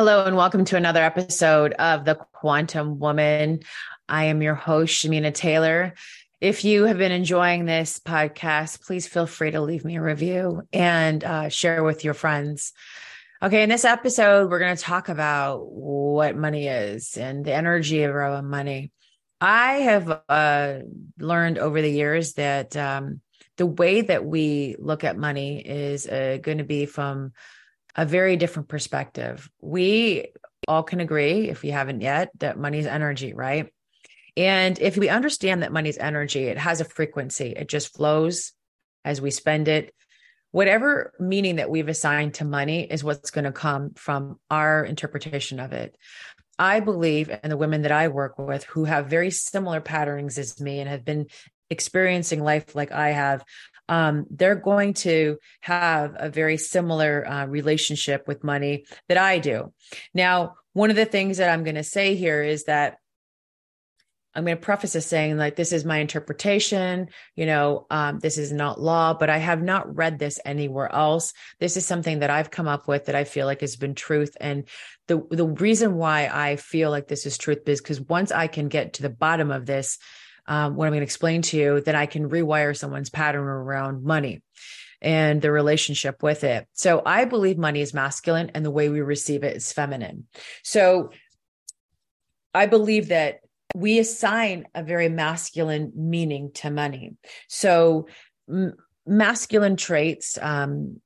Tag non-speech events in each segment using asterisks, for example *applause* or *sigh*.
Hello, and welcome to another episode of The Quantum Woman. I am your host, Shamina Taylor. If you have been enjoying this podcast, please feel free to leave me a review and uh, share with your friends. Okay, in this episode, we're going to talk about what money is and the energy of money. I have uh, learned over the years that um, the way that we look at money is uh, going to be from a very different perspective. We all can agree, if we haven't yet, that money is energy, right? And if we understand that money's energy, it has a frequency, it just flows as we spend it. Whatever meaning that we've assigned to money is what's going to come from our interpretation of it. I believe, and the women that I work with who have very similar patterns as me and have been experiencing life like I have, um, they're going to have a very similar uh, relationship with money that I do. Now, one of the things that I'm going to say here is that I'm going to preface this saying like this is my interpretation, you know, um, this is not law, but I have not read this anywhere else. This is something that I've come up with that I feel like has been truth. And the the reason why I feel like this is truth is because once I can get to the bottom of this, um, what I'm going to explain to you, then I can rewire someone's pattern around money and the relationship with it. So I believe money is masculine and the way we receive it is feminine. So I believe that we assign a very masculine meaning to money. So, m- masculine traits um,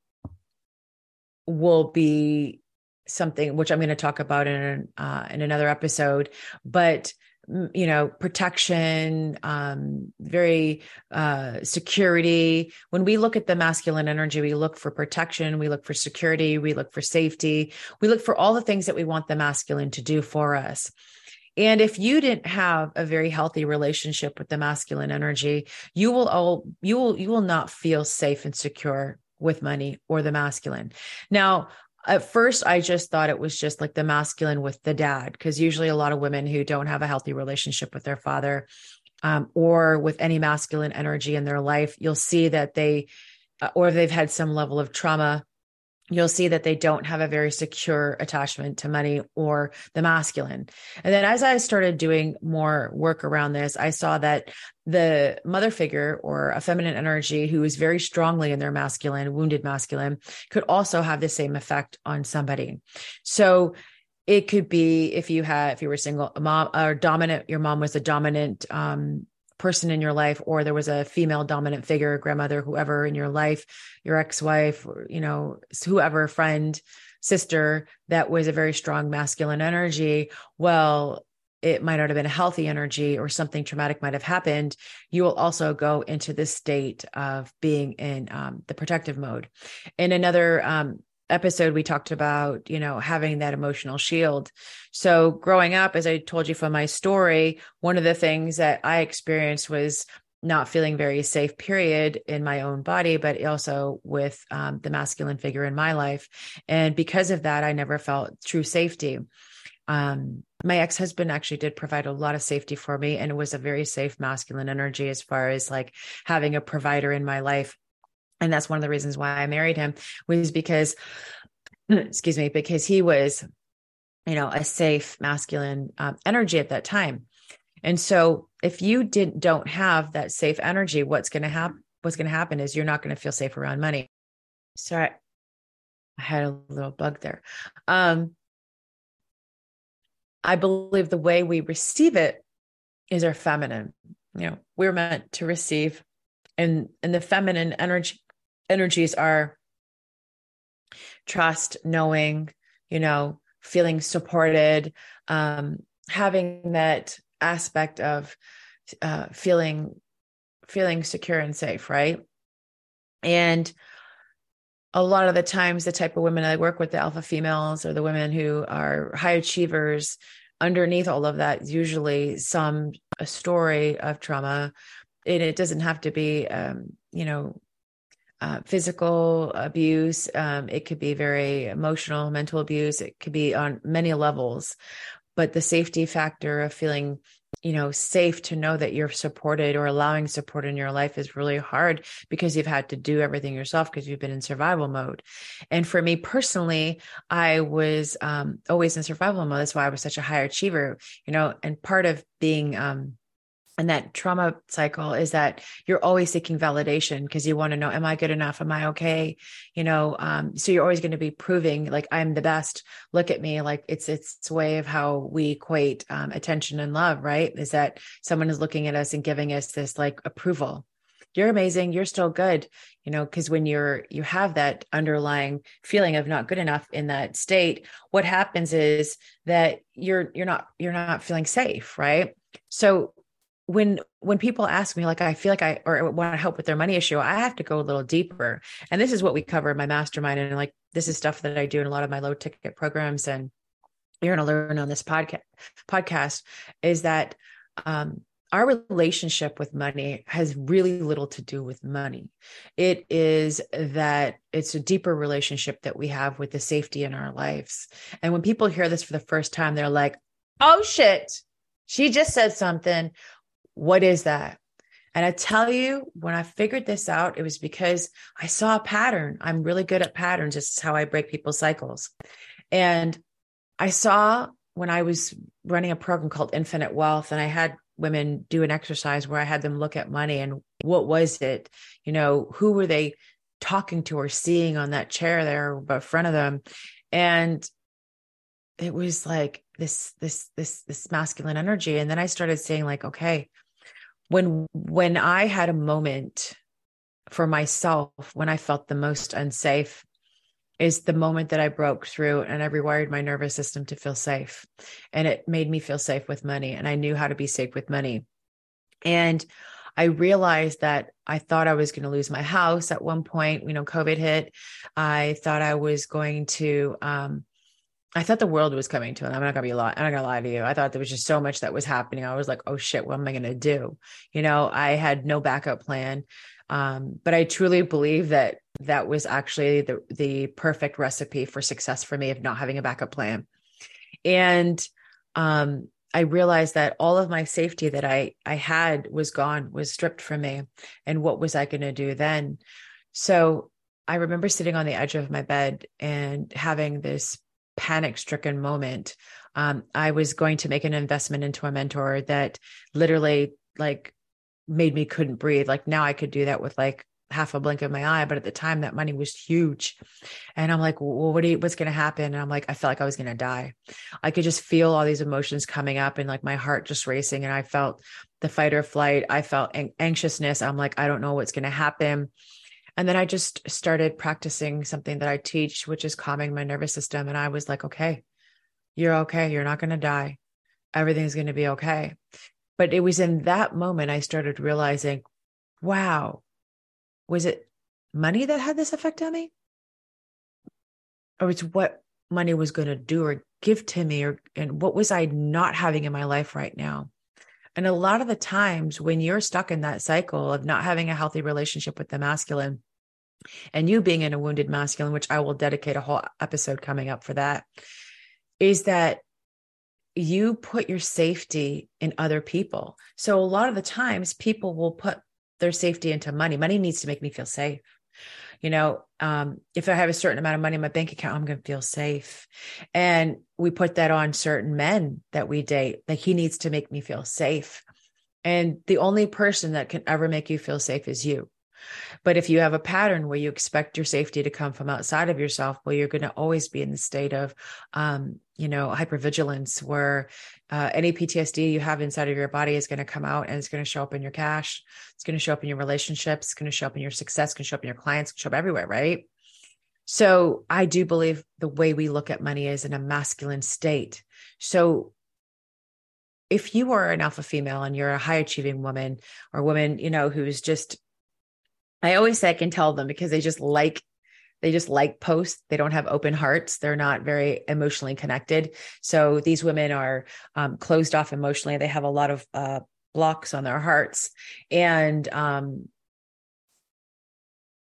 will be something which I'm going to talk about in uh, in another episode, but you know protection um very uh security. When we look at the masculine energy we look for protection we look for security we look for safety. We look for all the things that we want the masculine to do for us. And if you didn't have a very healthy relationship with the masculine energy, you will all you will you will not feel safe and secure with money or the masculine. Now, at first I just thought it was just like the masculine with the dad because usually a lot of women who don't have a healthy relationship with their father um, or with any masculine energy in their life, you'll see that they uh, or they've had some level of trauma you'll see that they don't have a very secure attachment to money or the masculine. And then as I started doing more work around this, I saw that the mother figure or a feminine energy who is very strongly in their masculine, wounded masculine, could also have the same effect on somebody. So it could be if you had, if you were single, mom or dominant, your mom was a dominant um, person in your life or there was a female dominant figure grandmother whoever in your life your ex-wife you know whoever friend sister that was a very strong masculine energy. Well it might not have been a healthy energy or something traumatic might have happened. You will also go into this state of being in um, the protective mode. In another um, episode we talked about you know having that emotional shield. So growing up as i told you from my story one of the things that i experienced was not feeling very safe period in my own body but also with um, the masculine figure in my life. And because of that i never felt true safety. Um, my ex-husband actually did provide a lot of safety for me and it was a very safe masculine energy as far as like having a provider in my life and that's one of the reasons why I married him was because *clears throat* excuse me because he was you know a safe masculine um, energy at that time. And so if you didn't don't have that safe energy what's going to happen what's going to happen is you're not going to feel safe around money. Sorry i had a little bug there. Um i believe the way we receive it is our feminine. You know we're meant to receive and and the feminine energy energies are trust, knowing, you know, feeling supported, um, having that aspect of uh, feeling feeling secure and safe, right? And a lot of the times, the type of women I work with, the alpha females or the women who are high achievers, underneath all of that, usually some a story of trauma. And it doesn't have to be, um, you know, uh, physical abuse. Um, it could be very emotional, mental abuse. It could be on many levels. But the safety factor of feeling you know safe to know that you're supported or allowing support in your life is really hard because you've had to do everything yourself because you've been in survival mode and for me personally i was um, always in survival mode that's why i was such a high achiever you know and part of being um, and that trauma cycle is that you're always seeking validation because you want to know am i good enough? Am i okay? You know um, so you're always going to be proving like i'm the best. Look at me. Like it's it's way of how we equate um, attention and love right? Is that someone is looking at us and giving us this like approval. You're amazing. You're still good. You know because when you're you have that underlying feeling of not good enough in that state what happens is that you're you're not you're not feeling safe right? So when when people ask me like i feel like i or want to help with their money issue i have to go a little deeper and this is what we cover in my mastermind and like this is stuff that i do in a lot of my low ticket programs and you're going to learn on this podcast podcast is that um, our relationship with money has really little to do with money. It is that it's a deeper relationship that we have with the safety in our lives. And when people hear this for the first time, they're like, oh shit, she just said something. What is that? And I tell you, when I figured this out, it was because I saw a pattern. I'm really good at patterns. Is how I break people's cycles. And I saw when I was running a program called Infinite Wealth, and I had women do an exercise where I had them look at money and what was it? You know, who were they talking to or seeing on that chair there in front of them? And it was like this, this, this, this masculine energy. And then I started saying, like, okay, when when i had a moment for myself when i felt the most unsafe is the moment that i broke through and i rewired my nervous system to feel safe and it made me feel safe with money and i knew how to be safe with money and I realized that I thought I was going to lose my house at one point. You know, COVID hit. I thought I was going to um, I thought the world was coming to an. I'm not gonna be lie. I'm not gonna lie to you. I thought there was just so much that was happening. I was like, oh shit, what am I gonna do? You know, I had no backup plan. Um, but I truly believe that that was actually the the perfect recipe for success for me of not having a backup plan. And um, I realized that all of my safety that I I had was gone, was stripped from me. And what was I gonna do then? So I remember sitting on the edge of my bed and having this panic stricken moment. Um, I was going to make an investment into a mentor that literally like made me couldn't breathe. Like now I could do that with like half a blink of my eye, but at the time that money was huge. And I'm like, well, what you, what's going to happen? And I'm like, I felt like I was going to die. I could just feel all these emotions coming up and like my heart just racing. And I felt the fight or flight. I felt anxiousness. I'm like, I don't know what's going to happen. And then I just started practicing something that I teach, which is calming my nervous system. And I was like, okay, you're okay. You're not going to die. Everything's going to be okay. But it was in that moment I started realizing, wow, was it money that had this effect on me? Or it's what money was going to do or give to me or and what was I not having in my life right now? And a lot of the times when you're stuck in that cycle of not having a healthy relationship with the masculine and you being in a wounded masculine, which I will dedicate a whole episode coming up for that, is that you put your safety in other people. So a lot of the times people will put their safety into money. Money needs to make me feel safe you know um, if i have a certain amount of money in my bank account i'm going to feel safe. And we put that on certain men that we date like he needs to make me feel safe. And the only person that can ever make you feel safe is you. But if you have a pattern where you expect your safety to come from outside of yourself, well, you're going to always be in the state of, um, you know, hypervigilance where uh, any PTSD you have inside of your body is going to come out and it's going to show up in your cash. It's going to show up in your relationships. It's going to show up in your success. It's going to show up in your clients. It's going to show up everywhere, right? So I do believe the way we look at money is in a masculine state. So if you are an alpha female and you're a high achieving woman or woman, you know, who's just I always say I can tell them because they just like they just like posts. They don't have open hearts. They're not very emotionally connected. So these women are um, closed off emotionally. They have a lot of uh, blocks on their hearts, and um,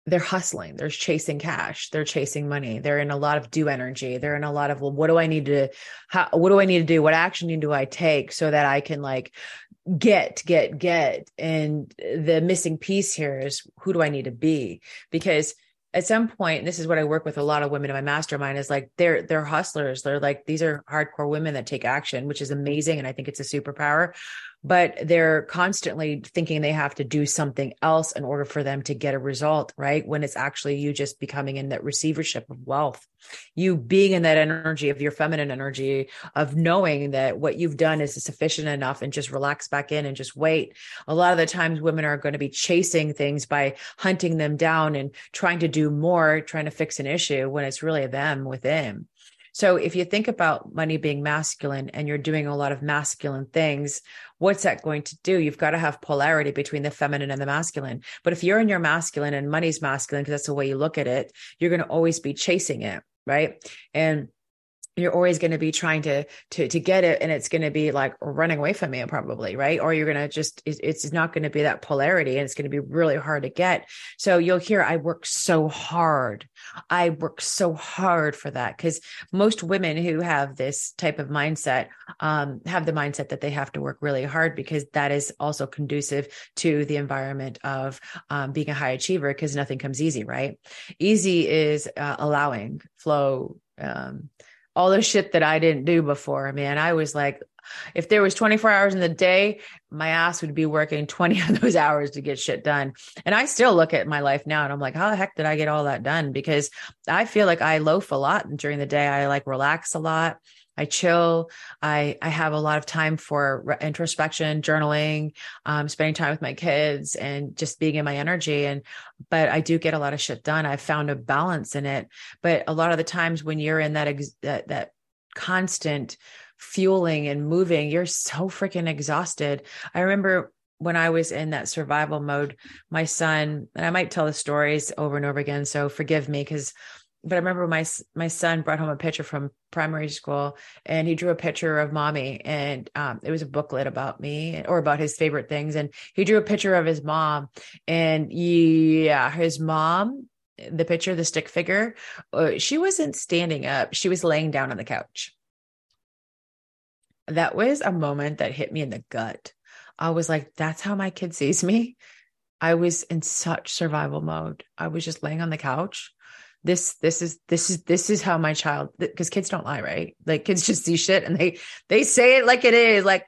they're hustling they're chasing cash they're chasing money they're in a lot of do energy they're in a lot of well what do i need to how what do i need to do what action do i take so that i can like get get get and the missing piece here is who do i need to be because at some point this is what i work with a lot of women in my mastermind is like they're they're hustlers. They're like these are hardcore women that take action which is amazing and i think it's a superpower but they're constantly thinking they have to do something else in order for them to get a result, right? When it's actually you just becoming in that receivership of wealth, you being in that energy of your feminine energy of knowing that what you've done is sufficient enough and just relax back in and just wait. A lot of the times women are going to be chasing things by hunting them down and trying to do more, trying to fix an issue when it's really them within. So if you think about money being masculine and you're doing a lot of masculine things, what's that going to do? You've got to have polarity between the feminine and the masculine. But if you're in your masculine and money's masculine, because that's the way you look at it, you're going to always be chasing it. Right. And you're always going to be trying to to to get it and it's going to be like running away from you probably right? Or you're going to just it's not going to be that polarity and it's going to be really hard to get. So you'll hear i work so hard. I work so hard for that. Because most women who have this type of mindset um, have the mindset that they have to work really hard because that is also conducive to the environment of um, being a high achiever because nothing comes easy right? Easy is uh, allowing flow um, all the shit that I didn't do before, man. I was like, if there was 24 hours in the day, my ass would be working *laughs* 20 of those hours to get shit done. And I still look at my life now and I'm like, how the heck did I get all that done? Because I feel like I loaf a lot during the day. I like relax a lot. I chill. I I have a lot of time for re- introspection, journaling, um, spending time with my kids, and just being in my energy. And but I do get a lot of shit done. I've found a balance in it. But a lot of the times when you're in that ex- that that constant fueling and moving, you're so freaking exhausted. I remember when I was in that survival mode, my son, and I might tell the stories over and over again. So forgive me because but I remember my my son brought home a picture from primary school, and he drew a picture of mommy, and um, it was a booklet about me or about his favorite things, and he drew a picture of his mom, and yeah, his mom, the picture, the stick figure, uh, she wasn't standing up; she was laying down on the couch. That was a moment that hit me in the gut. I was like, "That's how my kid sees me." I was in such survival mode. I was just laying on the couch this this is this is this is how my child because kids don't lie right? Like kids just see shit and they they say it like it is like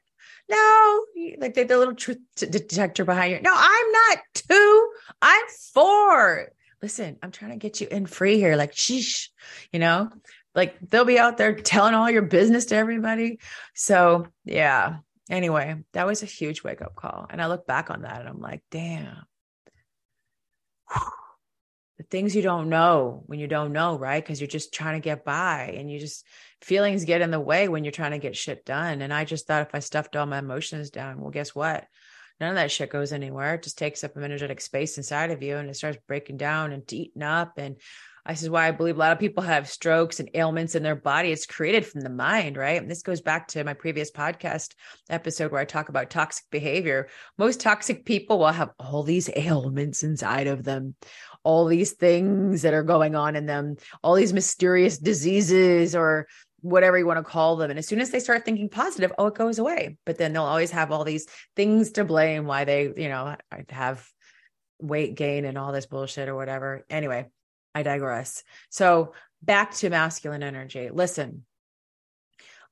no like they the little truth detector behind you no i'm not two i'm four. Listen i'm trying to get you in free here like sheesh you know? Like they'll be out there telling all your business to everybody. So yeah. Anyway that was a huge wake up call and i look back on that and i'm like damn things you don't know when you don't know, right? Because you're just trying to get by and you just feelings get in the way when you're trying to get shit done. And I just thought if I stuffed all my emotions down, well, guess what? None of that shit goes anywhere. It just takes up an energetic space inside of you and it starts breaking down and eating up. And this is why I believe a lot of people have strokes and ailments in their body. It's created from the mind, right? And this goes back to my previous podcast episode where I talk about toxic behavior. Most toxic people will have all these ailments inside of them, all these things that are going on in them, all these mysterious diseases or whatever you want to call them. And as soon as they start thinking positive, oh, it goes away. But then they'll always have all these things to blame why they, you know, have weight gain and all this bullshit or whatever. Anyway, I digress. So back to masculine energy. Listen,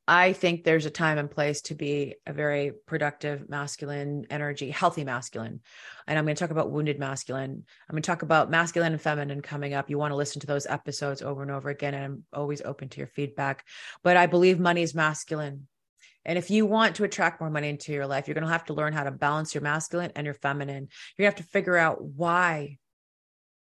I think there's a time and place to be a very productive masculine energy, healthy masculine. And I'm going to talk about wounded masculine. I'm going to talk about masculine and feminine coming up. You want to listen to those episodes over and over again. And I'm always open to your feedback. But I believe money is masculine. And if you want to attract more money into your life, you're going to have to learn how to balance your masculine and your feminine. You're going to have to figure out why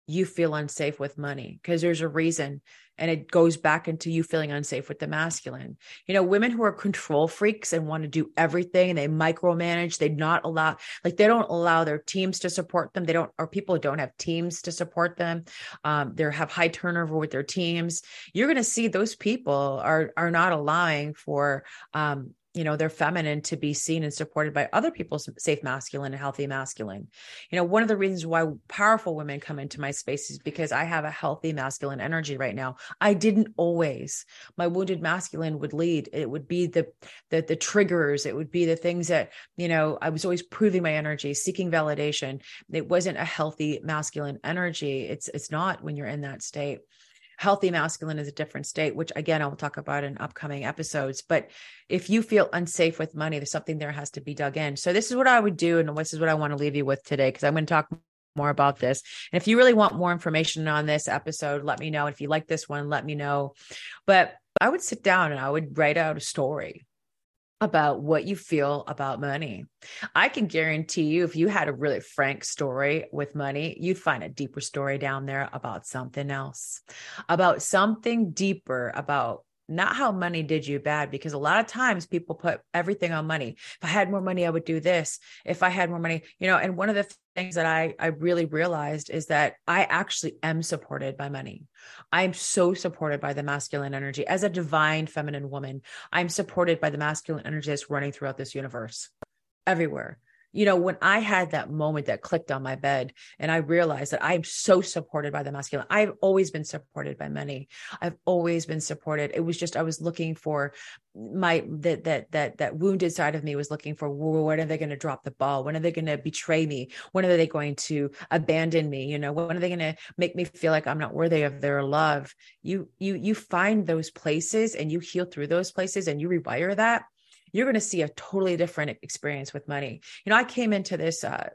you feel unsafe with money because there's a reason and it goes back into you feeling unsafe with the masculine. You know women who are control freaks and want to do everything and they micromanage they not allow like they don't allow their teams to support them they don't or people don't have teams to support them um, they have high turnover with their teams. You're going to see those people are are not allowing for um, you know they're feminine to be seen and supported by other people's safe masculine and healthy masculine. You know one of the reasons why powerful women come into my space is because i have a healthy masculine energy right now. I didn't always. My wounded masculine would lead. It would be the the, the triggers. It would be the things that you know i was always proving my energy seeking validation. It wasn't a healthy masculine energy. It's it's not when you're in that state healthy masculine is a different state which again i'll talk about in upcoming episodes but if you feel unsafe with money there's something there has to be dug in. So this is what i would do and this is what i want to leave you with today because i'm going to talk more about this. And if you really want more information on this episode let me know. If you like this one let me know. But i would sit down and i would write out a story about what you feel about money. I can guarantee you, if you had a really frank story with money, you'd find a deeper story down there about something else, about something deeper about not how money did you bad because a lot of times people put everything on money. If i had more money i would do this. If i had more money you know and one of the things that i i really realized is that i actually am supported by money. I'm so supported by the masculine energy. As a divine feminine woman i'm supported by the masculine energy that's running throughout this universe everywhere you know, when I had that moment that clicked on my bed and I realized that I'm so supported by the masculine, I've always been supported by many. I've always been supported. It was just, I was looking for my, that, that, that, that wounded side of me was looking for, when are they going to drop the ball? When are they going to betray me? When are they going to abandon me? You know, when are they going to make me feel like I'm not worthy of their love? You, you, you find those places and you heal through those places and you rewire that you're going to see a totally different experience with money. You know, I came into this uh,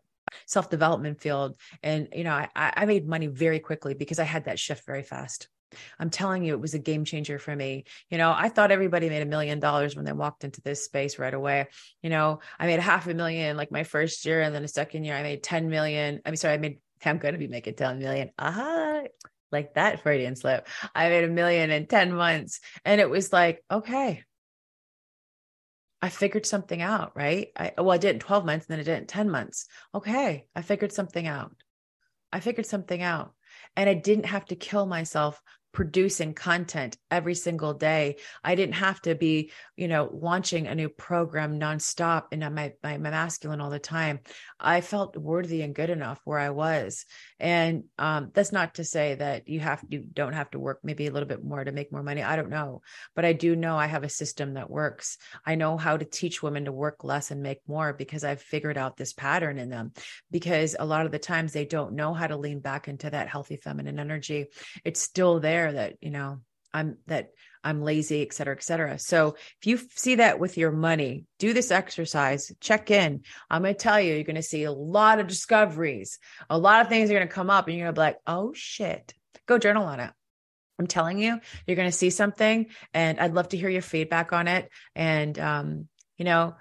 self development field and, you know, I, I made money very quickly because I had that shift very fast. I'm telling you, it was a game changer for me. You know, I thought everybody made a million dollars when they walked into this space right away. You know, I made half a million like my first year, and then the second year I made 10 million. I'm sorry, I made, I'm going to be making 10 million. Aha, like that Freudian slip. I made a million in 10 months. And it was like, okay, I figured something out, right? I well, I did in 12 months and then I did in 10 months. Okay, I figured something out. I figured something out. And I didn't have to kill myself producing content every single day. I didn't have to be, you know, launching a new program nonstop and my, my, my masculine all the time. I felt worthy and good enough where I was. And um, that's not to say that you have you don't have to work maybe a little bit more to make more money. I don't know, but I do know I have a system that works. I know how to teach women to work less and make more because I've figured out this pattern in them. Because a lot of the times they don't know how to lean back into that healthy feminine energy. It's still there that you know i'm that i'm lazy et cetera et cetera. So if you see that with your money do this exercise check in. I'm going to tell you you're going to see a lot of discoveries. A lot of things are going to come up and you're going to be like oh shit. Go journal on it. I'm telling you, you're going to see something, and I'd love to hear your feedback on it. And um, you know,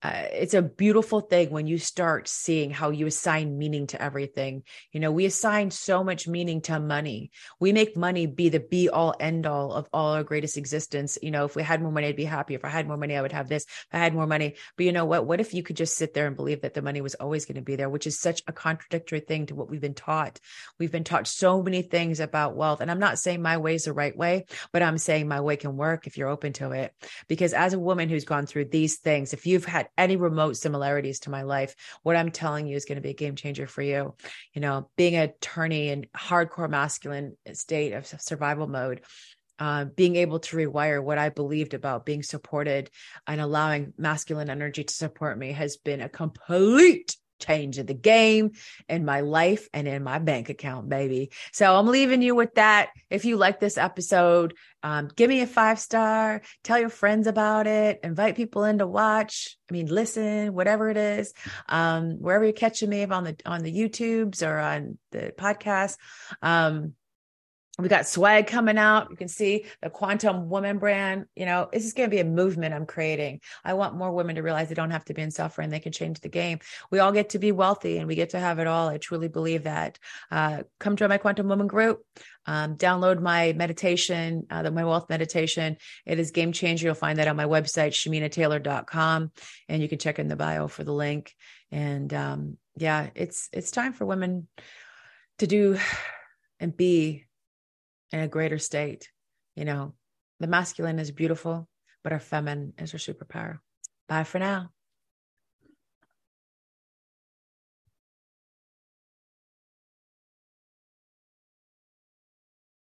uh, it's a beautiful thing when you start seeing how you assign meaning to everything. You know, we assign so much meaning to money. We make money be the be all end all of all our greatest existence. You know, if we had more money, I'd be happy. If I had more money, I would have this. If I had more money, but you know what? What if you could just sit there and believe that the money was always going to be there, which is such a contradictory thing to what we've been taught. We've been taught so many things about wealth. And I'm not saying my way is the right way, but I'm saying my way can work if you're open to it. Because as a woman who's gone through these things, if you've had any remote similarities to my life, what I'm telling you is going to be a game changer for you. You know, being an attorney in hardcore masculine state of survival mode, uh, being able to rewire what I believed about being supported and allowing masculine energy to support me has been a complete change of the game in my life and in my bank account, baby. So I'm leaving you with that. If you like this episode, um, give me a five star, tell your friends about it, invite people in to watch. I mean, listen, whatever it is, um, wherever you're catching me on the, on the YouTubes or on the podcast. Um, we got swag coming out. You can see the Quantum Woman brand. You know, this is going to be a movement I'm creating. I want more women to realize they don't have to be in suffering. They can change the game. We all get to be wealthy and we get to have it all. I truly believe that. Uh, come join my Quantum Woman group. Um, download my meditation, uh, the, my wealth meditation. It is game changer. You'll find that on my website, shaminataylor.com. And you can check in the bio for the link. And um, yeah, it's, it's time for women to do and be in a greater state. You know, the masculine is beautiful, but our feminine is our superpower. Bye for now.